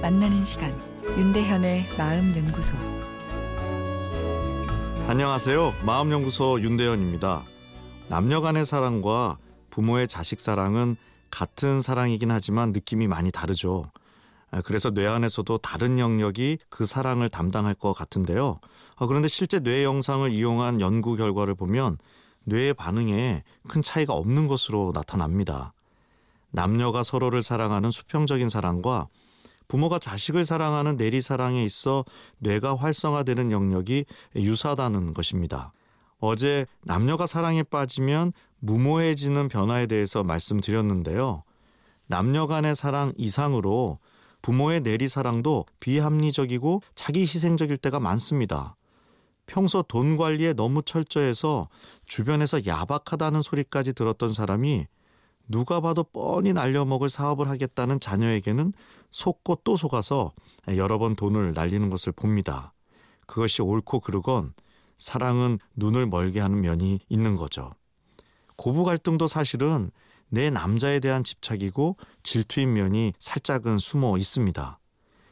만나는 시간 윤대현의 마음 연구소 안녕하세요. 마음 연구소 윤대현입니다. 남녀 간의 사랑과 부모의 자식 사랑은 같은 사랑이긴 하지만 느낌이 많이 다르죠. 아, 그래서 뇌 안에서도 다른 영역이 그 사랑을 담당할 것 같은데요. 아, 그런데 실제 뇌 영상을 이용한 연구 결과를 보면 뇌의 반응에 큰 차이가 없는 것으로 나타납니다. 남녀가 서로를 사랑하는 수평적인 사랑과 부모가 자식을 사랑하는 내리 사랑에 있어 뇌가 활성화되는 영역이 유사하다는 것입니다. 어제 남녀가 사랑에 빠지면 무모해지는 변화에 대해서 말씀드렸는데요. 남녀 간의 사랑 이상으로 부모의 내리 사랑도 비합리적이고 자기 희생적일 때가 많습니다. 평소 돈 관리에 너무 철저해서 주변에서 야박하다는 소리까지 들었던 사람이 누가 봐도 뻔히 날려먹을 사업을 하겠다는 자녀에게는 속고 또 속아서 여러 번 돈을 날리는 것을 봅니다. 그것이 옳고 그르건 사랑은 눈을 멀게 하는 면이 있는 거죠. 고부 갈등도 사실은 내 남자에 대한 집착이고 질투인 면이 살짝은 숨어 있습니다.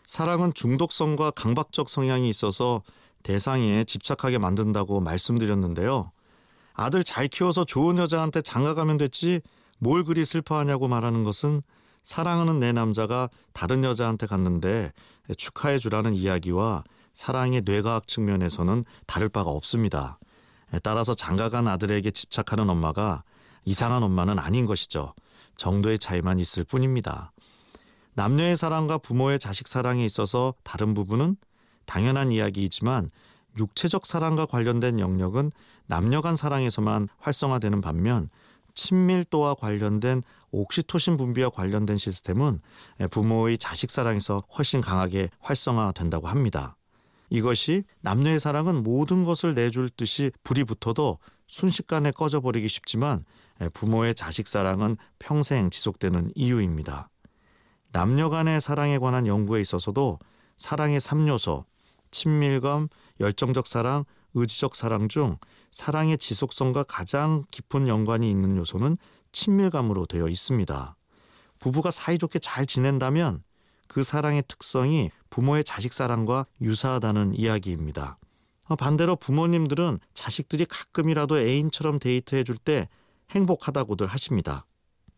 사랑은 중독성과 강박적 성향이 있어서 대상에 집착하게 만든다고 말씀드렸는데요. 아들 잘 키워서 좋은 여자한테 장가가면 됐지 뭘 그리 슬퍼하냐고 말하는 것은 사랑하는 내 남자가 다른 여자한테 갔는데 축하해 주라는 이야기와 사랑의 뇌과학 측면에서는 다를 바가 없습니다. 따라서 장가간 아들에게 집착하는 엄마가 이상한 엄마는 아닌 것이죠. 정도의 차이만 있을 뿐입니다. 남녀의 사랑과 부모의 자식 사랑에 있어서 다른 부분은 당연한 이야기이지만 육체적 사랑과 관련된 영역은 남녀 간 사랑에서만 활성화되는 반면 친밀도와 관련된 옥시토신 분비와 관련된 시스템은 부모의 자식 사랑에서 훨씬 강하게 활성화된다고 합니다. 이것이 남녀의 사랑은 모든 것을 내줄 듯이 불이 붙어도 순식간에 꺼져버리기 쉽지만 부모의 자식 사랑은 평생 지속되는 이유입니다. 남녀 간의 사랑에 관한 연구에 있어서도 사랑의 3요소, 친밀감, 열정적 사랑, 의지적 사랑 중 사랑의 지속성과 가장 깊은 연관이 있는 요소는 친밀감으로 되어 있습니다. 부부가 사이좋게 잘 지낸다면 그 사랑의 특성이 부모의 자식 사랑과 유사하다는 이야기입니다. 반대로 부모님들은 자식들이 가끔이라도 애인처럼 데이트해 줄 때 행복하다고들 하십니다.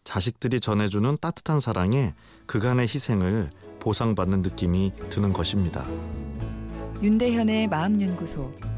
자식들이 전해주는 따뜻한 사랑에 그간의 희생을 보상받는 느낌이 드는 것입니다. 윤대현의 마음연구소